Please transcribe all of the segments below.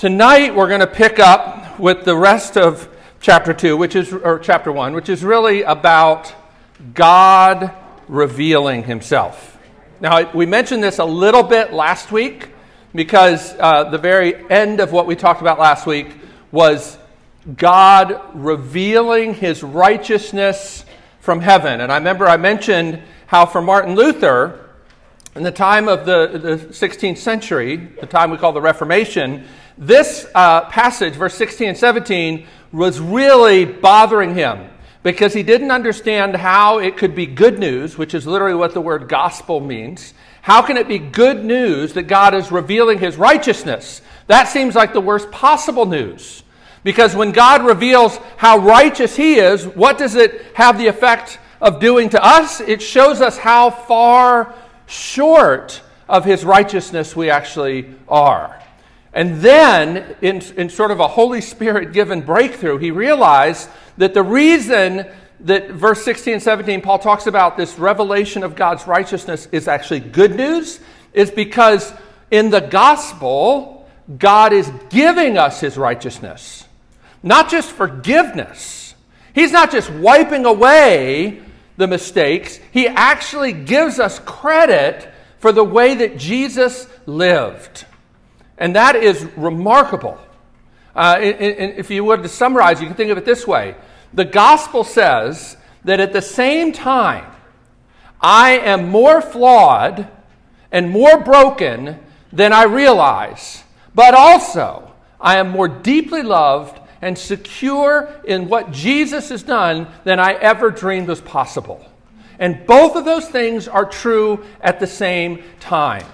Tonight we're going to pick up with the rest of chapter 2, which is or chapter 1, which is really about God revealing himself. Now, we mentioned this a little bit last week because uh, the very end of what we talked about last week was God revealing his righteousness from heaven. And I remember I mentioned how for Martin Luther, in the time of the, the 16th century, the time we call the Reformation, this uh, passage, verse 16 and 17, was really bothering him because he didn't understand how it could be good news, which is literally what the word gospel means. How can it be good news that God is revealing his righteousness? That seems like the worst possible news. Because when God reveals how righteous he is, what does it have the effect of doing to us? It shows us how far short of his righteousness we actually are. And then, in, in sort of a Holy Spirit given breakthrough, he realized that the reason that verse 16 and 17, Paul talks about this revelation of God's righteousness is actually good news, is because in the gospel, God is giving us his righteousness, not just forgiveness. He's not just wiping away the mistakes, he actually gives us credit for the way that Jesus lived. And that is remarkable. Uh, if you were to summarize, you can think of it this way the gospel says that at the same time, I am more flawed and more broken than I realize, but also I am more deeply loved and secure in what Jesus has done than I ever dreamed was possible. And both of those things are true at the same time.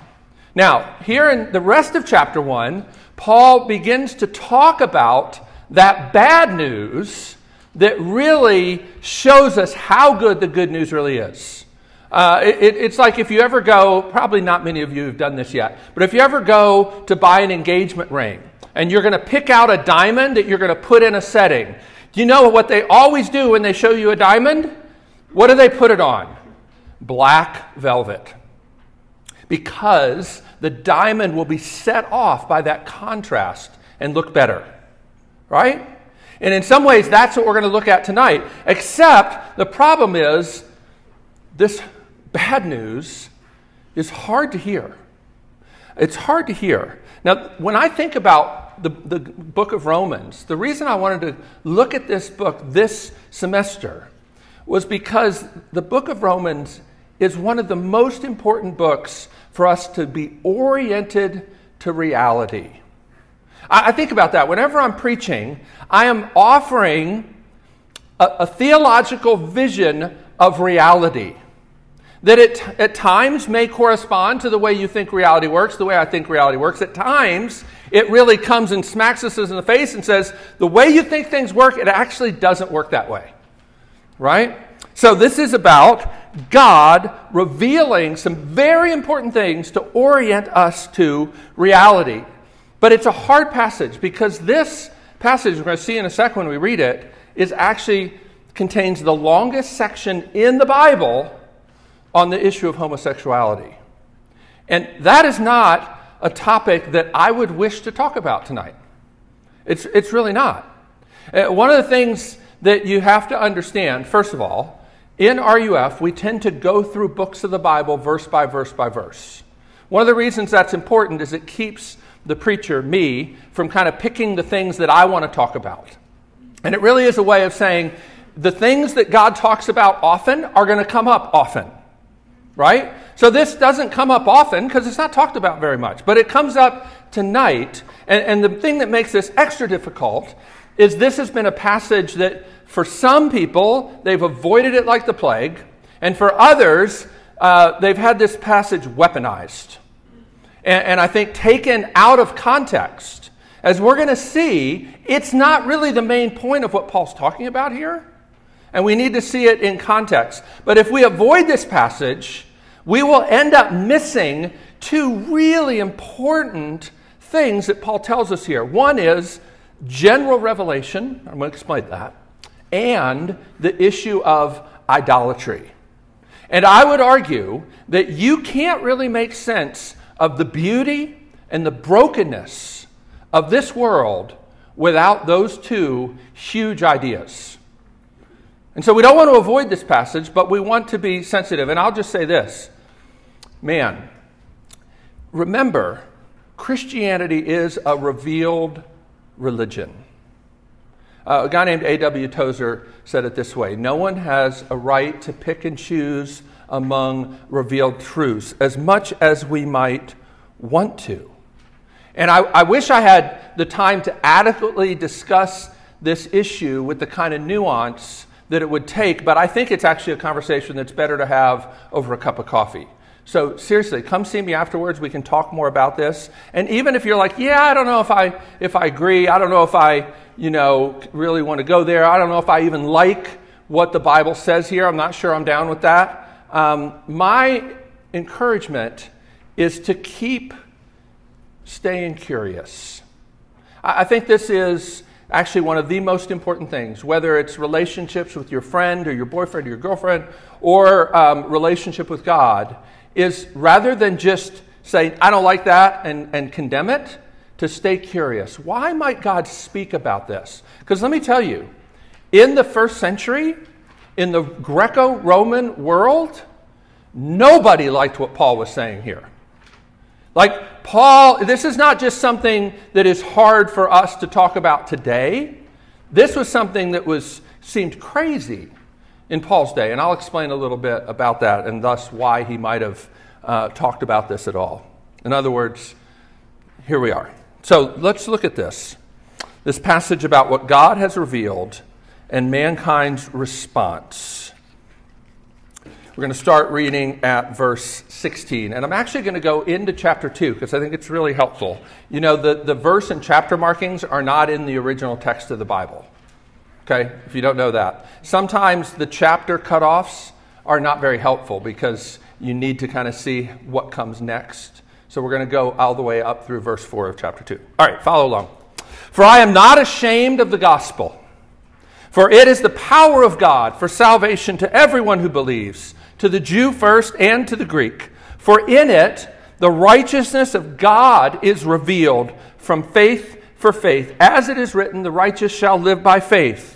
Now, here in the rest of chapter 1, Paul begins to talk about that bad news that really shows us how good the good news really is. Uh, it, it's like if you ever go, probably not many of you have done this yet, but if you ever go to buy an engagement ring and you're going to pick out a diamond that you're going to put in a setting, do you know what they always do when they show you a diamond? What do they put it on? Black velvet. Because the diamond will be set off by that contrast and look better. Right? And in some ways, that's what we're going to look at tonight. Except the problem is this bad news is hard to hear. It's hard to hear. Now, when I think about the, the book of Romans, the reason I wanted to look at this book this semester was because the book of Romans is one of the most important books for us to be oriented to reality. I, I think about that. Whenever I'm preaching, I am offering a, a theological vision of reality that it at times may correspond to the way you think reality works, the way I think reality works. At times, it really comes and smacks us in the face and says, the way you think things work, it actually doesn't work that way. Right? So, this is about God revealing some very important things to orient us to reality. But it's a hard passage because this passage, we're going to see in a second when we read it, is actually contains the longest section in the Bible on the issue of homosexuality. And that is not a topic that I would wish to talk about tonight. It's, it's really not. Uh, one of the things that you have to understand, first of all, in RUF, we tend to go through books of the Bible verse by verse by verse. One of the reasons that's important is it keeps the preacher, me, from kind of picking the things that I want to talk about. And it really is a way of saying the things that God talks about often are going to come up often. Right? So this doesn't come up often because it's not talked about very much, but it comes up tonight. And, and the thing that makes this extra difficult is this has been a passage that for some people, they've avoided it like the plague, and for others, uh, they've had this passage weaponized. And, and I think taken out of context. As we're going to see, it's not really the main point of what Paul's talking about here. And we need to see it in context. But if we avoid this passage, we will end up missing two really important things that Paul tells us here. One is general revelation. I'm going to explain that and the issue of idolatry. And I would argue that you can't really make sense of the beauty and the brokenness of this world without those two huge ideas. And so we don't want to avoid this passage, but we want to be sensitive. And I'll just say this man, remember, Christianity is a revealed religion. Uh, a guy named A.W. Tozer said it this way No one has a right to pick and choose among revealed truths as much as we might want to. And I, I wish I had the time to adequately discuss this issue with the kind of nuance that it would take, but I think it's actually a conversation that's better to have over a cup of coffee. So seriously, come see me afterwards. We can talk more about this. And even if you're like, yeah, I don't know if I if I agree. I don't know if I, you know, really want to go there. I don't know if I even like what the Bible says here. I'm not sure I'm down with that. Um, my encouragement is to keep staying curious. I, I think this is actually one of the most important things, whether it's relationships with your friend or your boyfriend or your girlfriend or um, relationship with God, is rather than just say, I don't like that and, and condemn it, to stay curious. Why might God speak about this? Because let me tell you, in the first century, in the Greco Roman world, nobody liked what Paul was saying here. Like, Paul, this is not just something that is hard for us to talk about today. This was something that was seemed crazy in Paul's day, and I'll explain a little bit about that and thus why he might have uh, talked about this at all. In other words, here we are. So let's look at this this passage about what God has revealed and mankind's response. We're going to start reading at verse 16. And I'm actually going to go into chapter 2 because I think it's really helpful. You know, the, the verse and chapter markings are not in the original text of the Bible. Okay, if you don't know that. Sometimes the chapter cutoffs are not very helpful because you need to kind of see what comes next. So we're going to go all the way up through verse 4 of chapter 2. All right, follow along. For I am not ashamed of the gospel, for it is the power of God for salvation to everyone who believes to the Jew first and to the Greek. For in it, the righteousness of God is revealed from faith for faith. As it is written, the righteous shall live by faith.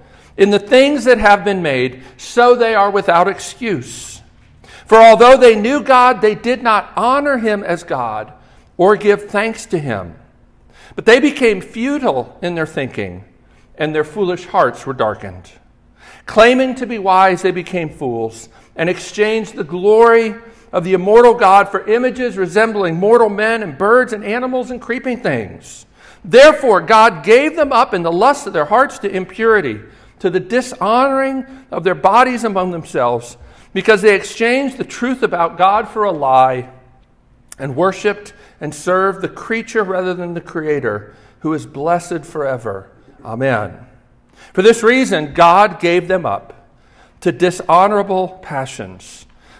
in the things that have been made, so they are without excuse. For although they knew God, they did not honor him as God or give thanks to him. But they became futile in their thinking, and their foolish hearts were darkened. Claiming to be wise, they became fools and exchanged the glory of the immortal God for images resembling mortal men and birds and animals and creeping things. Therefore, God gave them up in the lust of their hearts to impurity, to the dishonoring of their bodies among themselves, because they exchanged the truth about God for a lie and worshiped and served the creature rather than the Creator, who is blessed forever. Amen. For this reason, God gave them up to dishonorable passions.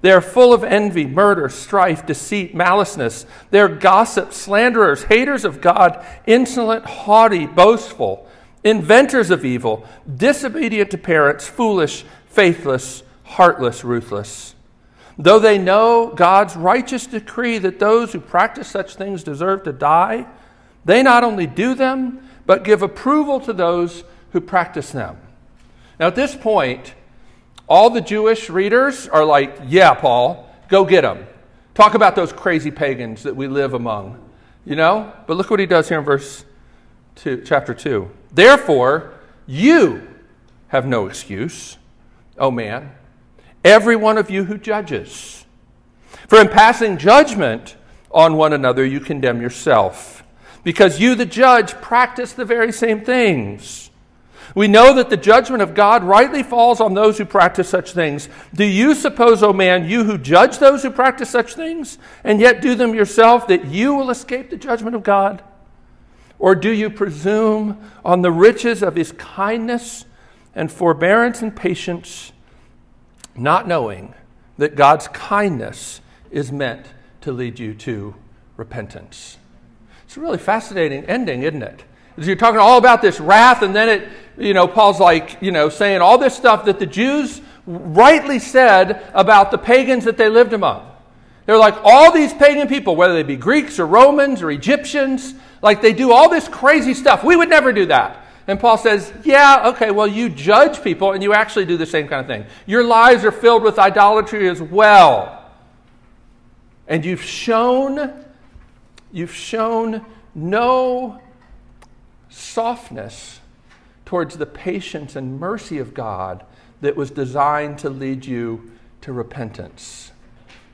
They are full of envy, murder, strife, deceit, maliceness. They are gossips, slanderers, haters of God, insolent, haughty, boastful, inventors of evil, disobedient to parents, foolish, faithless, heartless, ruthless. Though they know God's righteous decree that those who practice such things deserve to die, they not only do them, but give approval to those who practice them. Now, at this point, all the Jewish readers are like, yeah, Paul, go get them. Talk about those crazy pagans that we live among, you know? But look what he does here in verse 2, chapter 2. Therefore, you have no excuse, O man, every one of you who judges. For in passing judgment on one another, you condemn yourself, because you, the judge, practice the very same things. We know that the judgment of God rightly falls on those who practice such things. Do you suppose, O man, you who judge those who practice such things, and yet do them yourself, that you will escape the judgment of God? Or do you presume on the riches of his kindness and forbearance and patience, not knowing that God's kindness is meant to lead you to repentance? It's a really fascinating ending, isn't it? You're talking all about this wrath, and then it, you know, Paul's like, you know, saying all this stuff that the Jews rightly said about the pagans that they lived among. They're like all these pagan people, whether they be Greeks or Romans or Egyptians, like they do all this crazy stuff. We would never do that. And Paul says, Yeah, okay, well, you judge people and you actually do the same kind of thing. Your lives are filled with idolatry as well. And you've shown, you've shown no softness towards the patience and mercy of God that was designed to lead you to repentance.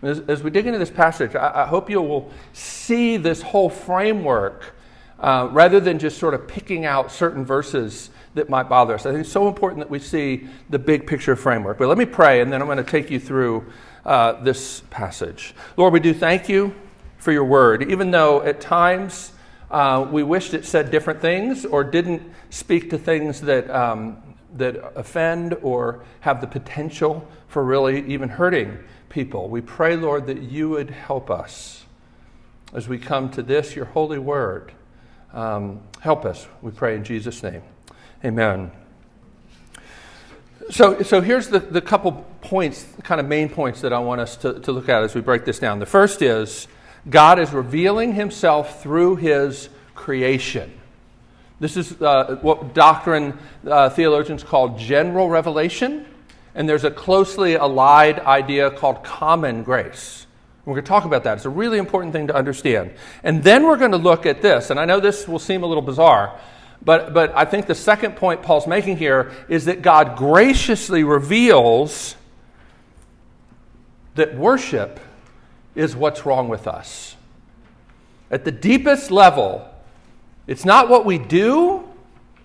As, as we dig into this passage, I, I, hope you will see this whole framework uh, rather than just sort of picking out certain verses that might bother us. I think it's so important that we see the big picture framework. But let me pray, and then I'm going to take you through uh, this passage. Lord, we do thank you for your word, even though at times uh, we wished it said different things or didn't speak to things that, um, that offend or have the potential for really even hurting people. We pray, Lord, that you would help us as we come to this, your holy word. Um, help us, we pray in Jesus' name. Amen. So, so here's the, the couple points, kind of main points that I want us to, to look at as we break this down. The first is God is revealing himself through his creation. This is uh, what doctrine uh, theologians call general revelation, and there's a closely allied idea called common grace. We're going to talk about that. It's a really important thing to understand. And then we're going to look at this, and I know this will seem a little bizarre, but, but I think the second point Paul's making here is that God graciously reveals that worship is what's wrong with us. At the deepest level, it's not what we do,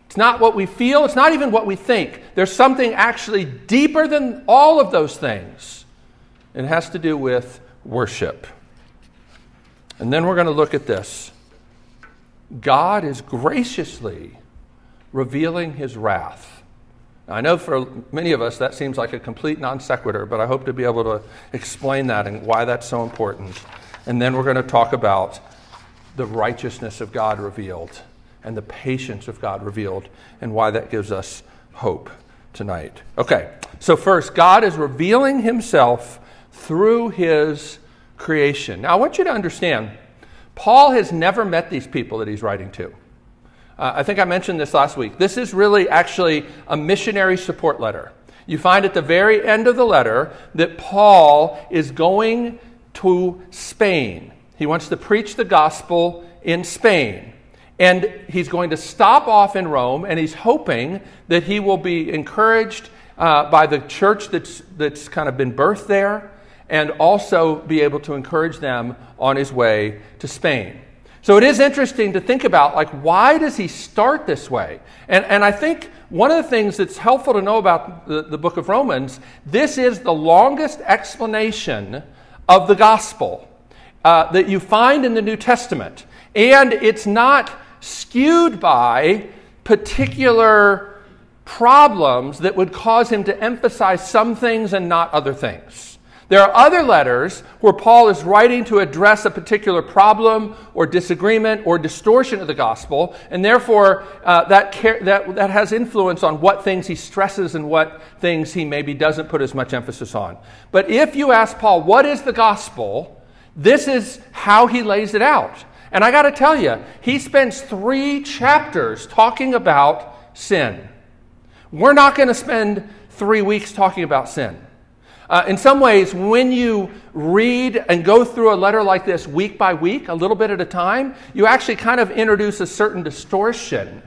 it's not what we feel, it's not even what we think. There's something actually deeper than all of those things. It has to do with worship. And then we're going to look at this. God is graciously revealing his wrath. I know for many of us that seems like a complete non sequitur, but I hope to be able to explain that and why that's so important. And then we're going to talk about the righteousness of God revealed and the patience of God revealed and why that gives us hope tonight. Okay, so first, God is revealing himself through his creation. Now, I want you to understand, Paul has never met these people that he's writing to. Uh, I think I mentioned this last week. This is really actually a missionary support letter. You find at the very end of the letter that Paul is going to Spain. He wants to preach the gospel in Spain. And he's going to stop off in Rome, and he's hoping that he will be encouraged uh, by the church that's, that's kind of been birthed there, and also be able to encourage them on his way to Spain. So it is interesting to think about, like, why does he start this way? And, and I think one of the things that's helpful to know about the, the book of Romans, this is the longest explanation of the gospel uh, that you find in the New Testament. And it's not skewed by particular problems that would cause him to emphasize some things and not other things. There are other letters where Paul is writing to address a particular problem or disagreement or distortion of the gospel, and therefore uh, that, that, that has influence on what things he stresses and what things he maybe doesn't put as much emphasis on. But if you ask Paul, what is the gospel? This is how he lays it out. And I got to tell you, he spends three chapters talking about sin. We're not going to spend three weeks talking about sin. Uh, in some ways, when you read and go through a letter like this week by week, a little bit at a time, you actually kind of introduce a certain distortion.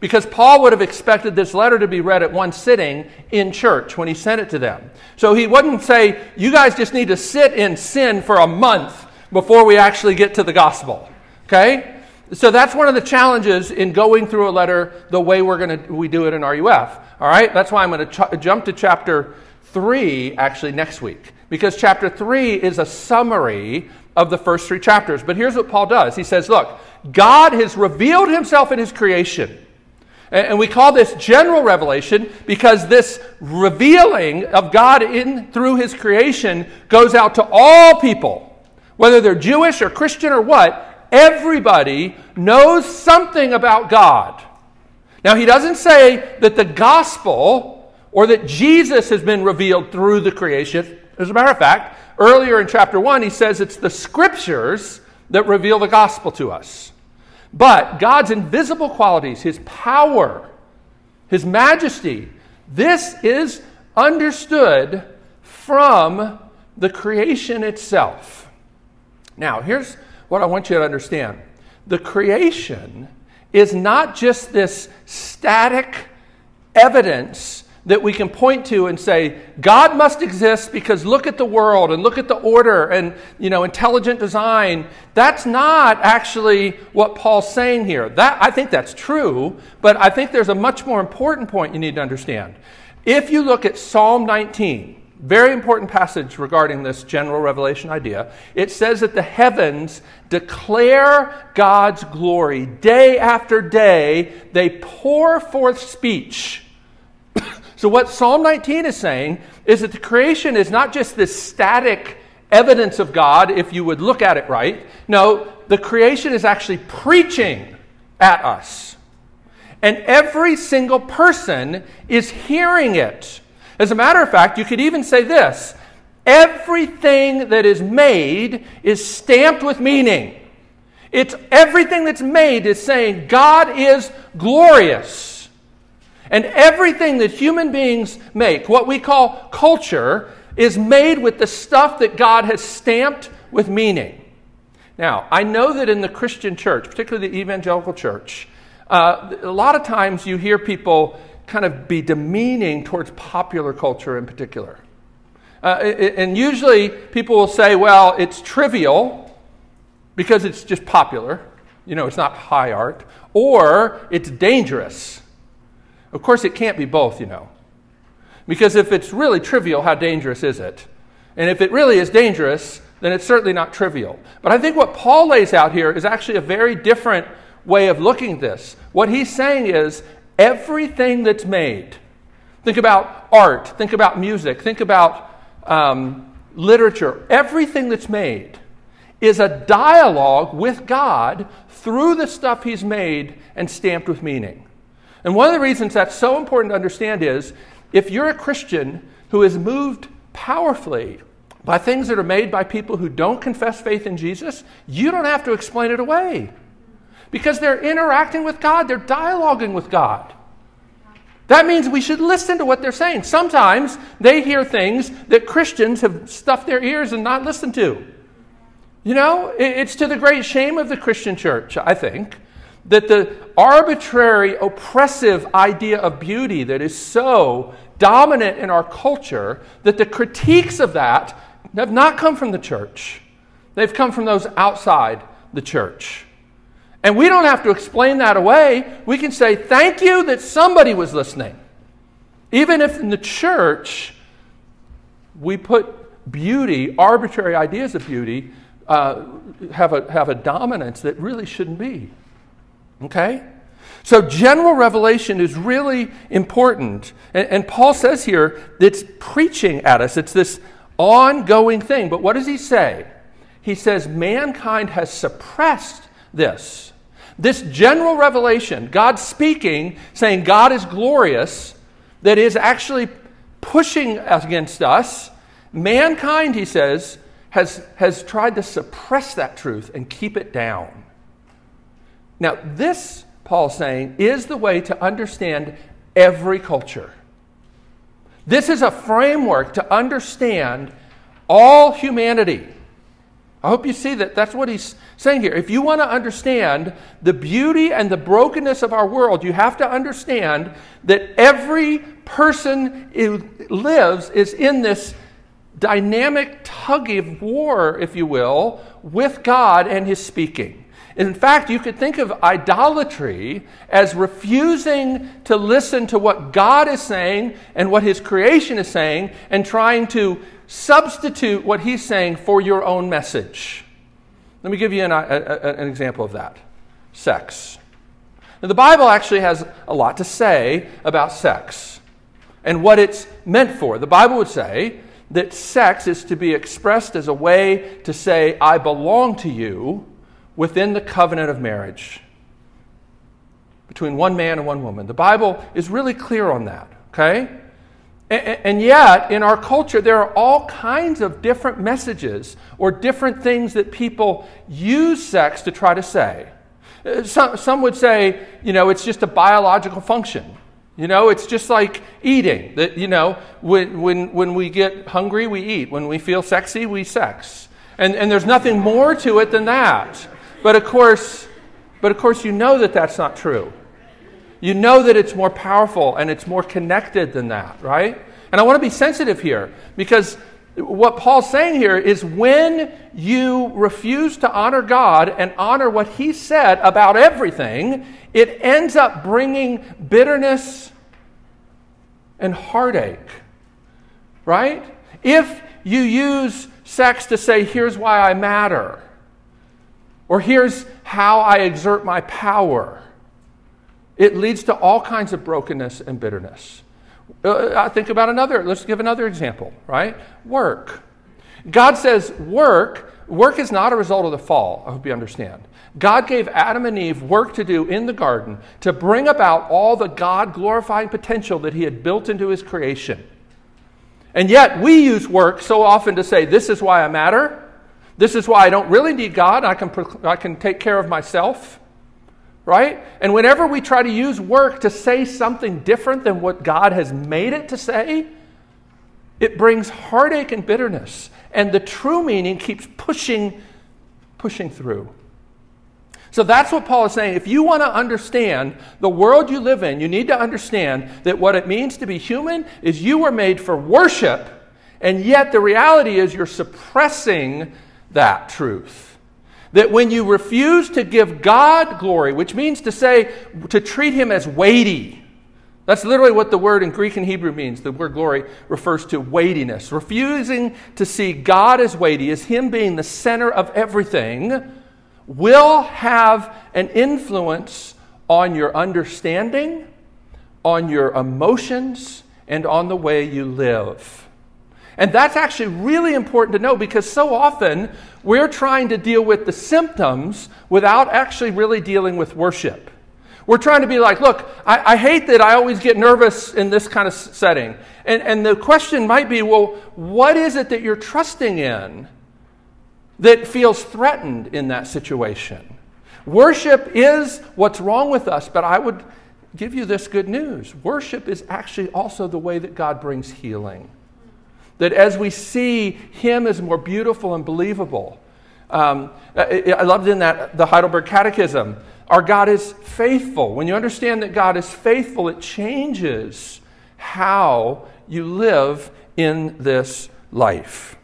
Because Paul would have expected this letter to be read at one sitting in church when he sent it to them. So he wouldn't say, You guys just need to sit in sin for a month before we actually get to the gospel. Okay? So that's one of the challenges in going through a letter the way we're going to we do it in RUF. All right? That's why I'm going to ch- jump to chapter 3 actually next week because chapter 3 is a summary of the first three chapters. But here's what Paul does. He says, look, God has revealed himself in his creation. And we call this general revelation because this revealing of God in through his creation goes out to all people. Whether they're Jewish or Christian or what, everybody knows something about God. Now, he doesn't say that the gospel or that Jesus has been revealed through the creation. As a matter of fact, earlier in chapter 1, he says it's the scriptures that reveal the gospel to us. But God's invisible qualities, his power, his majesty, this is understood from the creation itself. Now, here's what I want you to understand the creation is not just this static evidence that we can point to and say god must exist because look at the world and look at the order and you know intelligent design that's not actually what paul's saying here that i think that's true but i think there's a much more important point you need to understand if you look at psalm 19 very important passage regarding this general revelation idea. It says that the heavens declare God's glory. Day after day, they pour forth speech. So, what Psalm 19 is saying is that the creation is not just this static evidence of God, if you would look at it right. No, the creation is actually preaching at us. And every single person is hearing it. As a matter of fact, you could even say this everything that is made is stamped with meaning. It's everything that's made is saying God is glorious. And everything that human beings make, what we call culture, is made with the stuff that God has stamped with meaning. Now, I know that in the Christian church, particularly the evangelical church, uh, a lot of times you hear people kind of be demeaning towards popular culture in particular. Uh, and usually people will say, well, it's trivial because it's just popular. You know, it's not high art. Or it's dangerous. Of course, it can't be both, you know. Because if it's really trivial, how dangerous is it? And if it really is dangerous, then it's certainly not trivial. But I think what Paul lays out here is actually a very different way of looking at this. What he's saying is Everything that's made, think about art, think about music, think about um, literature, everything that's made is a dialogue with God through the stuff He's made and stamped with meaning. And one of the reasons that's so important to understand is if you're a Christian who is moved powerfully by things that are made by people who don't confess faith in Jesus, you don't have to explain it away because they're interacting with God, they're dialoguing with God. That means we should listen to what they're saying. Sometimes they hear things that Christians have stuffed their ears and not listened to. You know, it's to the great shame of the Christian church, I think, that the arbitrary, oppressive idea of beauty that is so dominant in our culture, that the critiques of that have not come from the church. They've come from those outside the church. And we don't have to explain that away. We can say, thank you that somebody was listening. Even if in the church we put beauty, arbitrary ideas of beauty, uh, have, a, have a dominance that really shouldn't be. Okay? So, general revelation is really important. And, and Paul says here it's preaching at us, it's this ongoing thing. But what does he say? He says, mankind has suppressed this. This general revelation, God speaking, saying God is glorious, that is actually pushing against us, mankind, he says, has, has tried to suppress that truth and keep it down. Now, this, Paul's saying, is the way to understand every culture. This is a framework to understand all humanity. I hope you see that that's what he's saying here. If you want to understand the beauty and the brokenness of our world, you have to understand that every person who lives is in this dynamic tug of war, if you will, with God and his speaking. In fact, you could think of idolatry as refusing to listen to what God is saying and what His creation is saying and trying to substitute what He's saying for your own message. Let me give you an, a, an example of that sex. Now, the Bible actually has a lot to say about sex and what it's meant for. The Bible would say that sex is to be expressed as a way to say, I belong to you within the covenant of marriage between one man and one woman. The Bible is really clear on that, okay? And yet, in our culture, there are all kinds of different messages or different things that people use sex to try to say. Uh, some, some would say, you know, it's just a biological function. You know, it's just like eating. That, you know, when, when, when we get hungry, we eat. When we feel sexy, we sex. And, and there's nothing more to it than that. But of course, but of course, you know that that's not true. You know that it's more powerful and it's more connected than that, right? And I want to be sensitive here because what Paul's saying here is when you refuse to honor God and honor what he said about everything, it ends up bringing bitterness and heartache, right? If you use sex to say, here's why I matter, or here's how I exert my power. It leads to all kinds of brokenness and bitterness. Uh, I think about another, let's give another example, right? Work. God says work, work is not a result of the fall, I hope you understand. God gave Adam and Eve work to do in the garden to bring about all the God glorifying potential that He had built into His creation. And yet, we use work so often to say, This is why I matter. This is why I don't really need God. I can, I can take care of myself. Right? And whenever we try to use work to say something different than what God has made it to say, it brings heartache and bitterness. And the true meaning keeps pushing, pushing through. So that's what Paul is saying. If you want to understand the world you live in, you need to understand that what it means to be human is you were made for worship, and yet the reality is you're suppressing that truth. That when you refuse to give God glory, which means to say, to treat Him as weighty, that's literally what the word in Greek and Hebrew means. The word glory refers to weightiness. Refusing to see God as weighty, as Him being the center of everything, will have an influence on your understanding, on your emotions, and on the way you live. And that's actually really important to know because so often we're trying to deal with the symptoms without actually really dealing with worship. We're trying to be like, look, I, I, hate that I always get nervous in this kind of setting. And, and the question might be, well, what is it that you're trusting in that feels threatened in that situation? Worship is what's wrong with us, but I would give you this good news. Worship is actually also the way that God brings healing. That as we see Him as more beautiful and believable, um, I, loved in that the Heidelberg Catechism. Our God is faithful. When you understand that God is faithful, it changes how you live in this life.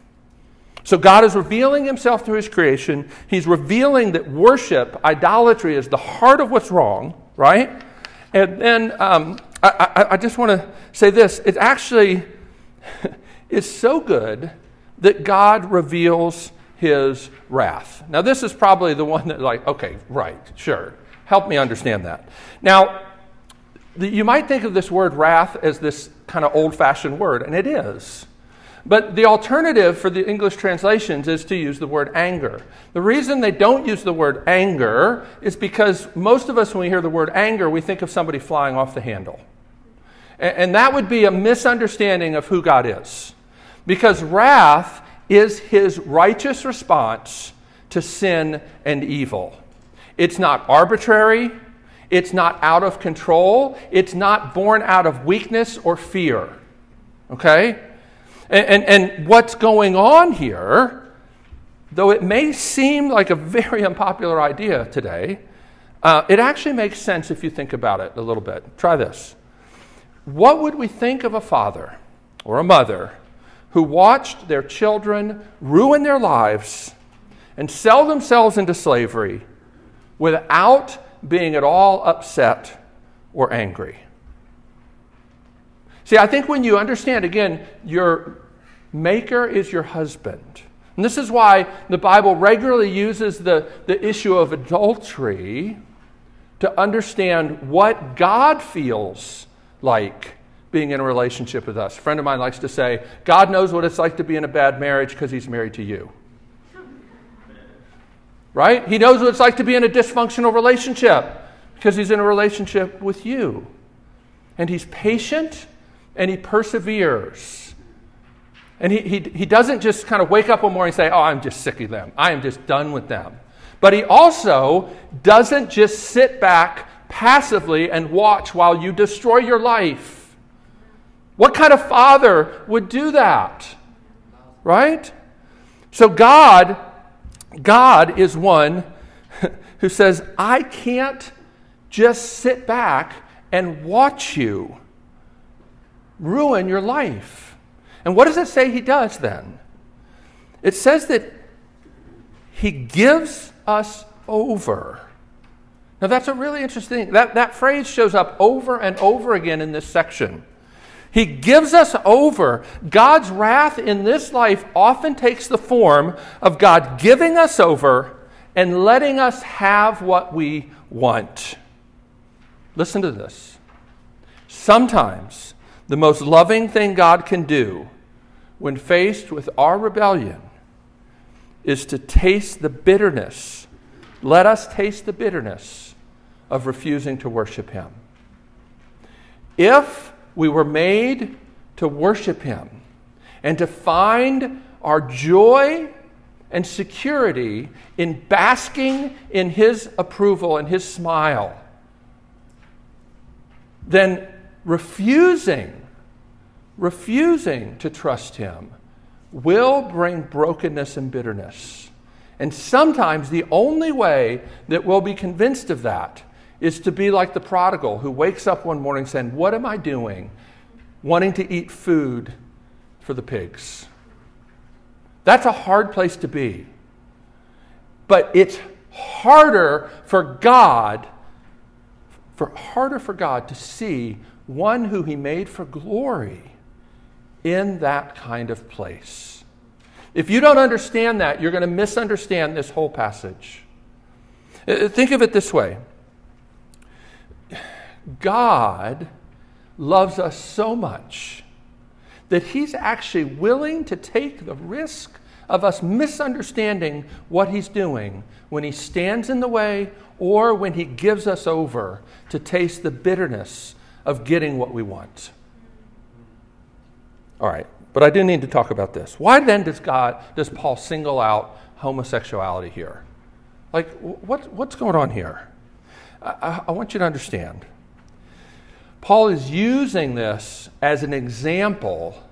So God is revealing himself through his creation. He's revealing that worship, idolatry, is the heart of what's wrong, right? And then um, I, I, I, just want to say this. It's actually, is so good that God reveals his wrath. Now, this is probably the one that, like, okay, right, sure. Help me understand that. Now, the, you might think of this word wrath as this kind of old fashioned word, and it is. But the alternative for the English translations is to use the word anger. The reason they don't use the word anger is because most of us, when we hear the word anger, we think of somebody flying off the handle. And, and that would be a misunderstanding of who God is. Because wrath is his righteous response to sin and evil. It's not arbitrary, it's not out of control, it's not born out of weakness or fear. Okay? And, and, and what's going on here, though it may seem like a very unpopular idea today, uh, it actually makes sense if you think about it a little bit. Try this. What would we think of a father or a mother who watched their children ruin their lives and sell themselves into slavery without being at all upset or angry? See, I think when you understand, again, your maker is your husband. And this is why the Bible regularly uses the, the issue of adultery to understand what God feels like being in a relationship with us. A friend of mine likes to say, God knows what it's like to be in a bad marriage because he's married to you. Right? He knows what it's like to be in a dysfunctional relationship because he's in a relationship with you. And he's patient and he perseveres. And he, he, he doesn't just kind of wake up one morning and say, Oh, I'm just sick of them. I am just done with them. But he also doesn't just sit back passively and watch while you destroy your life. What kind of father would do that? Right? So God God is one who says, "I can't just sit back and watch you ruin your life." And what does it say he does then? It says that he gives us over. Now, that's a really interesting, that, that phrase shows up over and over again in this section. He gives us over. God's wrath in this life often takes the form of God giving us over and letting us have what we want. Listen to this. Sometimes the most loving thing God can do when faced with our rebellion is to taste the bitterness. Let us taste the bitterness of refusing to worship Him. If we were made to worship Him and to find our joy and security in basking in His approval and His smile, then refusing, refusing to trust Him will bring brokenness and bitterness. And sometimes the only way that we'll be convinced of that is to be like the prodigal who wakes up one morning saying, What am I doing? Wanting to eat food for the pigs. That's a hard place to be. But it's harder for God, for harder for God to see one who he made for glory in that kind of place. If you don't understand that, you're going to misunderstand this whole passage. Uh, think of it this way God loves us so much that He's actually willing to take the risk of us misunderstanding what He's doing when He stands in the way or when He gives us over to taste the bitterness of getting what we want. All right, but I do need to talk about this. Why then does God, does Paul single out homosexuality here? Like, what, what's going on here? I, I want you to understand. Paul is using this as an example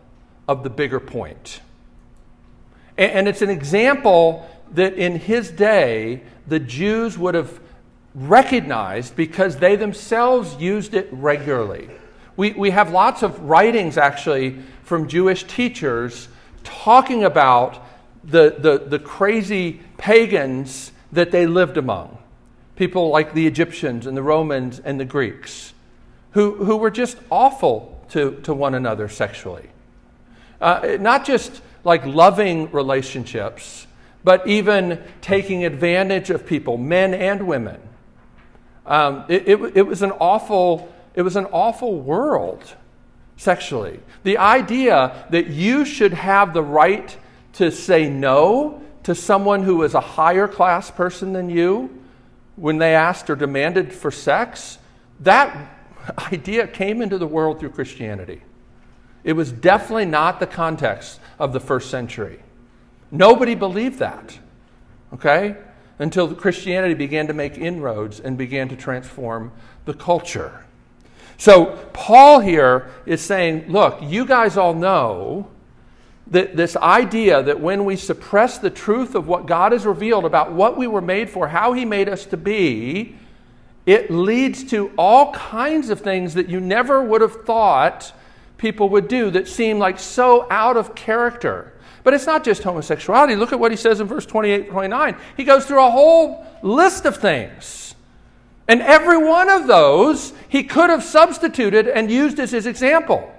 of the bigger point. And, it's an example that in his day, the Jews would have recognized because they themselves used it regularly. We, we have lots of writings actually from Jewish teachers talking about the, the, the crazy pagans that they lived among. People like the Egyptians and the Romans and the Greeks, who, who were just awful to, to one another sexually. Uh, not just like loving relationships, but even taking advantage of people, men and women. Um, it, it, it, was an awful, it was an awful world sexually. The idea that you should have the right to say no to someone who is a higher class person than you when they asked or demanded for sex, that idea came into the world through Christianity. It was definitely not the context of the first century. Nobody believed that, okay? Until Christianity began to make inroads and began to transform the culture. So, Paul here is saying, look, you guys all know that this idea that when we suppress the truth of what God has revealed about what we were made for, how He made us to be, it leads to all kinds of things that you never would have thought people would do that seem like so out of character. But it's not just homosexuality. Look at what he says in verse 28 29. He goes through a whole list of things. And every one of those he could have substituted and used as his example.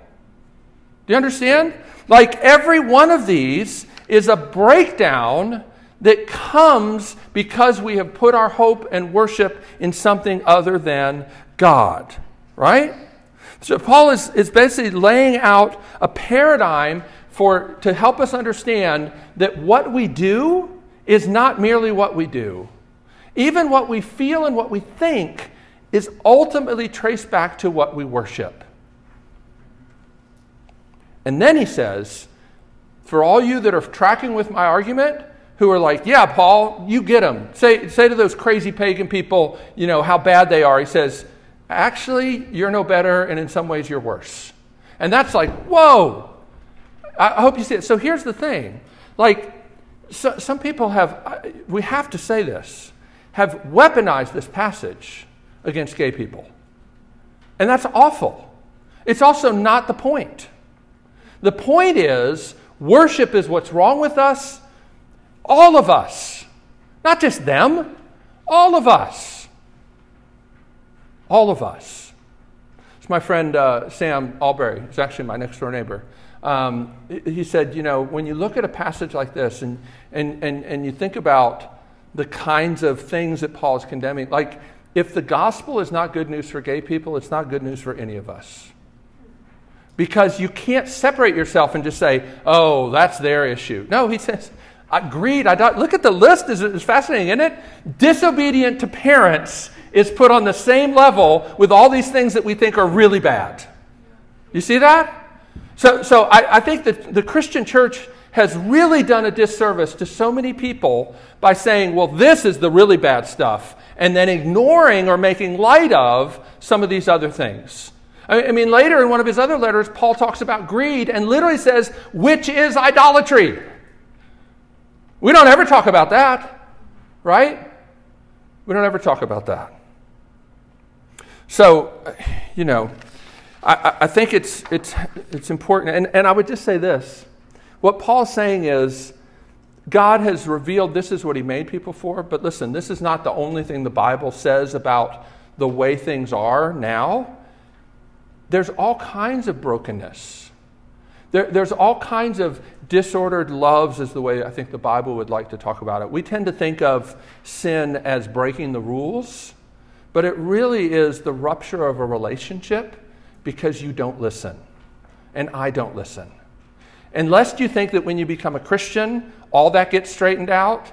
Do you understand? Like every one of these is a breakdown that comes because we have put our hope and worship in something other than God, right? So Paul is, is basically laying out a paradigm for to help us understand that what we do is not merely what we do. Even what we feel and what we think is ultimately traced back to what we worship. And then he says, for all you that are tracking with my argument, who are like, yeah, Paul, you get them. Say, say to those crazy pagan people, you know, how bad they are. He says, actually, you're no better, and in some ways, you're worse. And that's like, whoa. I hope you see it. So here's the thing. Like, so, some people have, we have to say this, have weaponized this passage against gay people. And that's awful. It's also not the point. The point is, worship is what's wrong with us all of us. Not just them, all of us. All of us. It's my friend uh, Sam Allberry, who's actually my next door neighbor. Um, he said, you know, when you look at a passage like this and, and, and, and you think about the kinds of things that Paul is condemning, like if the gospel is not good news for gay people, it's not good news for any of us. Because you can't separate yourself and just say, oh, that's their issue. No, he says, Greed, I don't, look at the list, it's, it's fascinating, isn't it? Disobedient to parents is put on the same level with all these things that we think are really bad. You see that? So, so I, I think that the Christian church has really done a disservice to so many people by saying, well, this is the really bad stuff, and then ignoring or making light of some of these other things. I mean, later in one of his other letters, Paul talks about greed and literally says, which is idolatry. We don't ever talk about that, right? We don't ever talk about that. So, you know, I, I think it's, it's, it's important. And, and I would just say this what Paul's saying is, God has revealed this is what he made people for, but listen, this is not the only thing the Bible says about the way things are now. There's all kinds of brokenness. There, there's all kinds of disordered loves is the way I think the Bible would like to talk about it. We tend to think of sin as breaking the rules, but it really is the rupture of a relationship because you don't listen. And I don't listen. Unless you think that when you become a Christian, all that gets straightened out,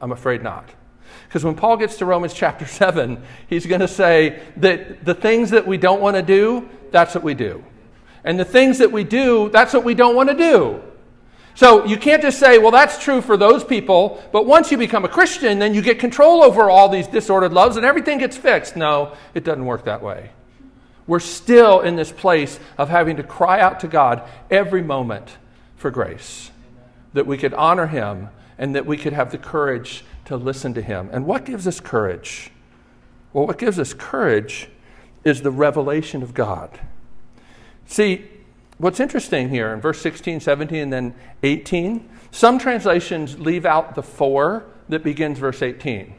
I'm afraid not. Because when Paul gets to Romans chapter 7, he's going to say that the things that we don't want to do, that's what we do. And the things that we do, that's what we don't want to do. So you can't just say, well, that's true for those people, but once you become a Christian, then you get control over all these disordered loves and everything gets fixed. No, it doesn't work that way. We're still in this place of having to cry out to God every moment for grace, that we could honor Him and that we could have the courage to listen to Him. And what gives us courage? Well, what gives us courage is the revelation of God. See, What's interesting here in verse 16, 17, and then 18, some translations leave out the for that begins verse 18,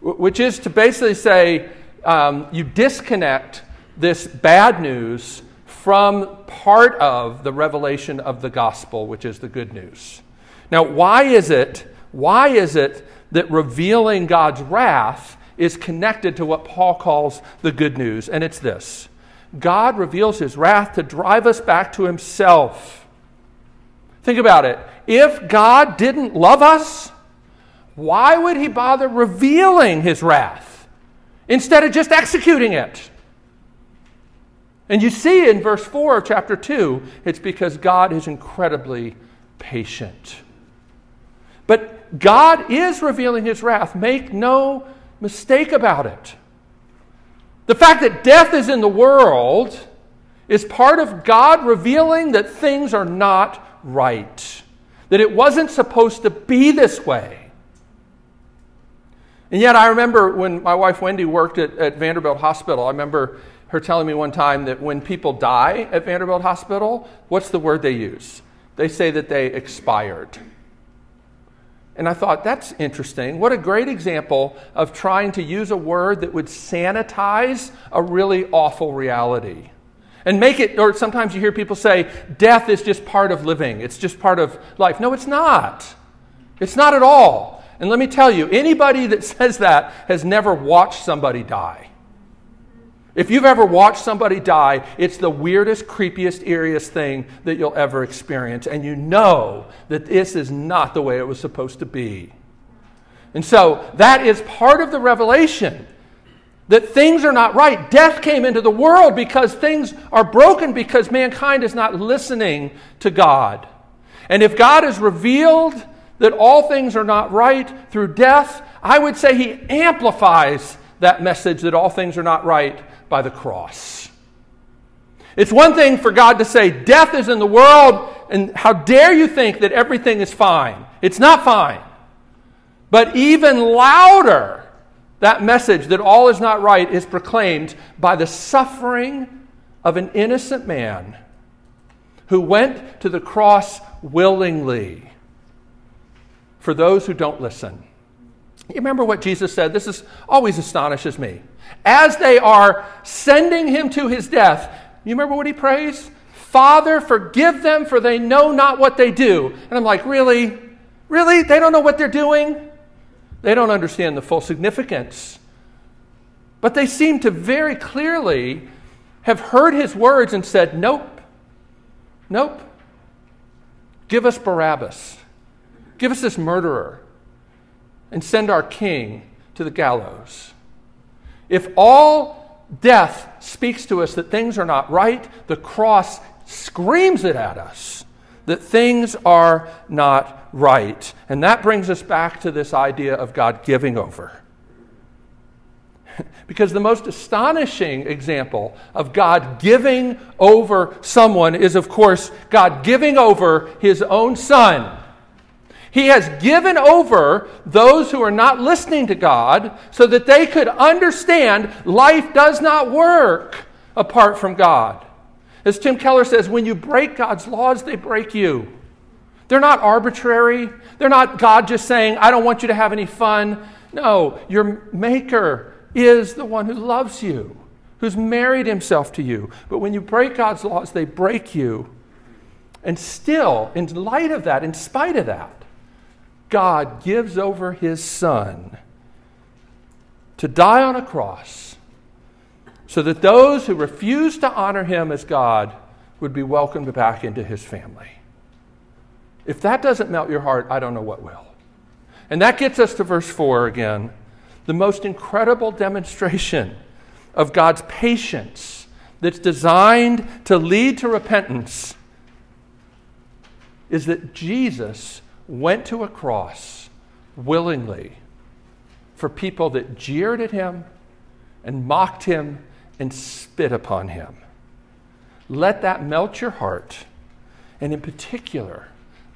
which is to basically say um, you disconnect this bad news from part of the revelation of the gospel, which is the good news. Now, why is it, why is it that revealing God's wrath is connected to what Paul calls the good news? And it's this God reveals his wrath to drive us back to himself. Think about it. If God didn't love us, why would he bother revealing his wrath instead of just executing it? And you see in verse 4 of chapter 2, it's because God is incredibly patient. But God is revealing his wrath. Make no mistake about it. The fact that death is in the world is part of God revealing that things are not right, that it wasn't supposed to be this way. And yet, I remember when my wife Wendy worked at, at Vanderbilt Hospital, I remember her telling me one time that when people die at Vanderbilt Hospital, what's the word they use? They say that they expired. And I thought, that's interesting. What a great example of trying to use a word that would sanitize a really awful reality. And make it, or sometimes you hear people say, death is just part of living, it's just part of life. No, it's not. It's not at all. And let me tell you, anybody that says that has never watched somebody die. If you've ever watched somebody die, it's the weirdest, creepiest, eeriest thing that you'll ever experience. And you know that this is not the way it was supposed to be. And so that is part of the revelation that things are not right. Death came into the world because things are broken because mankind is not listening to God. And if God has revealed that all things are not right through death, I would say he amplifies that message that all things are not right by the cross. It's one thing for God to say, Death is in the world, and how dare you think that everything is fine? It's not fine. But even louder, that message that all is not right is proclaimed by the suffering of an innocent man who went to the cross willingly for those who don't listen. You remember what Jesus said? This is always astonishes me. As they are sending him to his death, you remember what he prays? Father, forgive them, for they know not what they do. And I'm like, really? Really? They don't know what they're doing? They don't understand the full significance. But they seem to very clearly have heard his words and said, Nope, nope. Give us Barabbas. Give us this murderer and send our king to the gallows. If all death speaks to us that things are not right, the cross screams it at us that things are not right. And that brings us back to this idea of God giving over. because the most astonishing example of God giving over someone is, of course, God giving over his own son. He has given over those who are not listening to God so that they could understand life does not work apart from God. As Tim Keller says, when you break God's laws, they break you. They're not arbitrary. They're not God just saying, I don't want you to have any fun. No, your Maker is the one who loves you, who's married himself to you. But when you break God's laws, they break you. And still, in light of that, in spite of that, God gives over his Son to die on a cross so that those who refuse to honor him as God would be welcomed back into his family. If that doesn't melt your heart, I don't know what will. And that gets us to verse 4 again the most incredible demonstration of God's patience that's designed to lead to repentance is that Jesus went to a cross willingly for people that jeered at him and mocked him and spit upon him. Let that melt your heart. And in particular,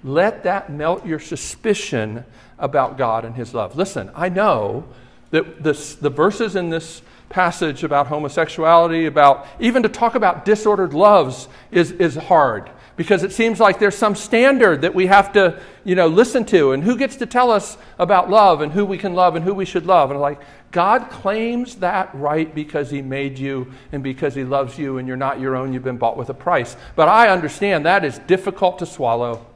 let that melt your suspicion about God and his love. Listen, I know that this, the verses in this passage about homosexuality, about even to talk about disordered loves, is, is hard because it seems like there's some standard that we have to, you know, listen to, and who gets to tell us about love and who we can love and who we should love. And like, God claims that right because He made you and because He loves you, and you're not your own, you've been bought with a price. But I understand that is difficult to swallow.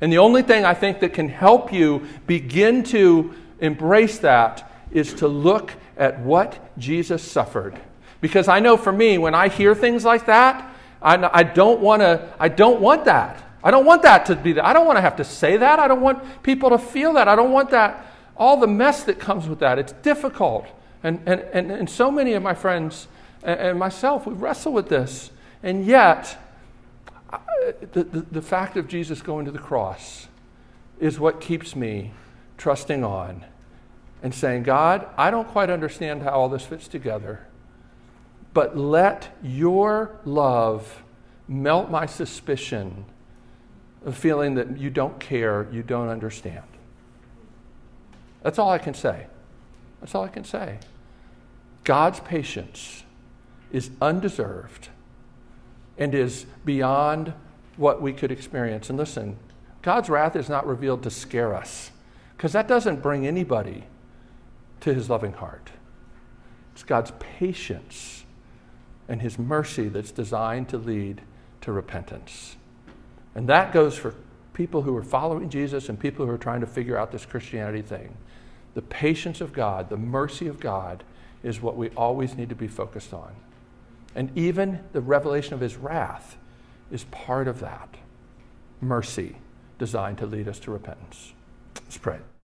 And the only thing I think that can help you begin to embrace that is to look at what Jesus suffered. Because I know for me, when I hear things like that, I, don't want to, I don't want that. I don't want that to be that. I don't want to have to say that. I don't want people to feel that. I don't want that, all the mess that comes with that. It's difficult. And, and, and, and so many of my friends and, and myself, we wrestle with this. And yet, the, the, the fact of Jesus going to the cross is what keeps me trusting on and saying, God, I don't quite understand how all this fits together, but let your love melt my suspicion of feeling that you don't care, you don't understand. That's all I can say. That's all I can say. God's patience is undeserved and is beyond what we could experience. And listen, God's wrath is not revealed to scare us, because that doesn't bring anybody to his loving heart. It's God's patience and his mercy that's designed to lead to repentance. And that goes for people who are following Jesus and people who are trying to figure out this Christianity thing. The patience of God, the mercy of God, is what we always need to be focused on. And even the revelation of his wrath is part of that mercy designed to lead us to repentance. Let's pray.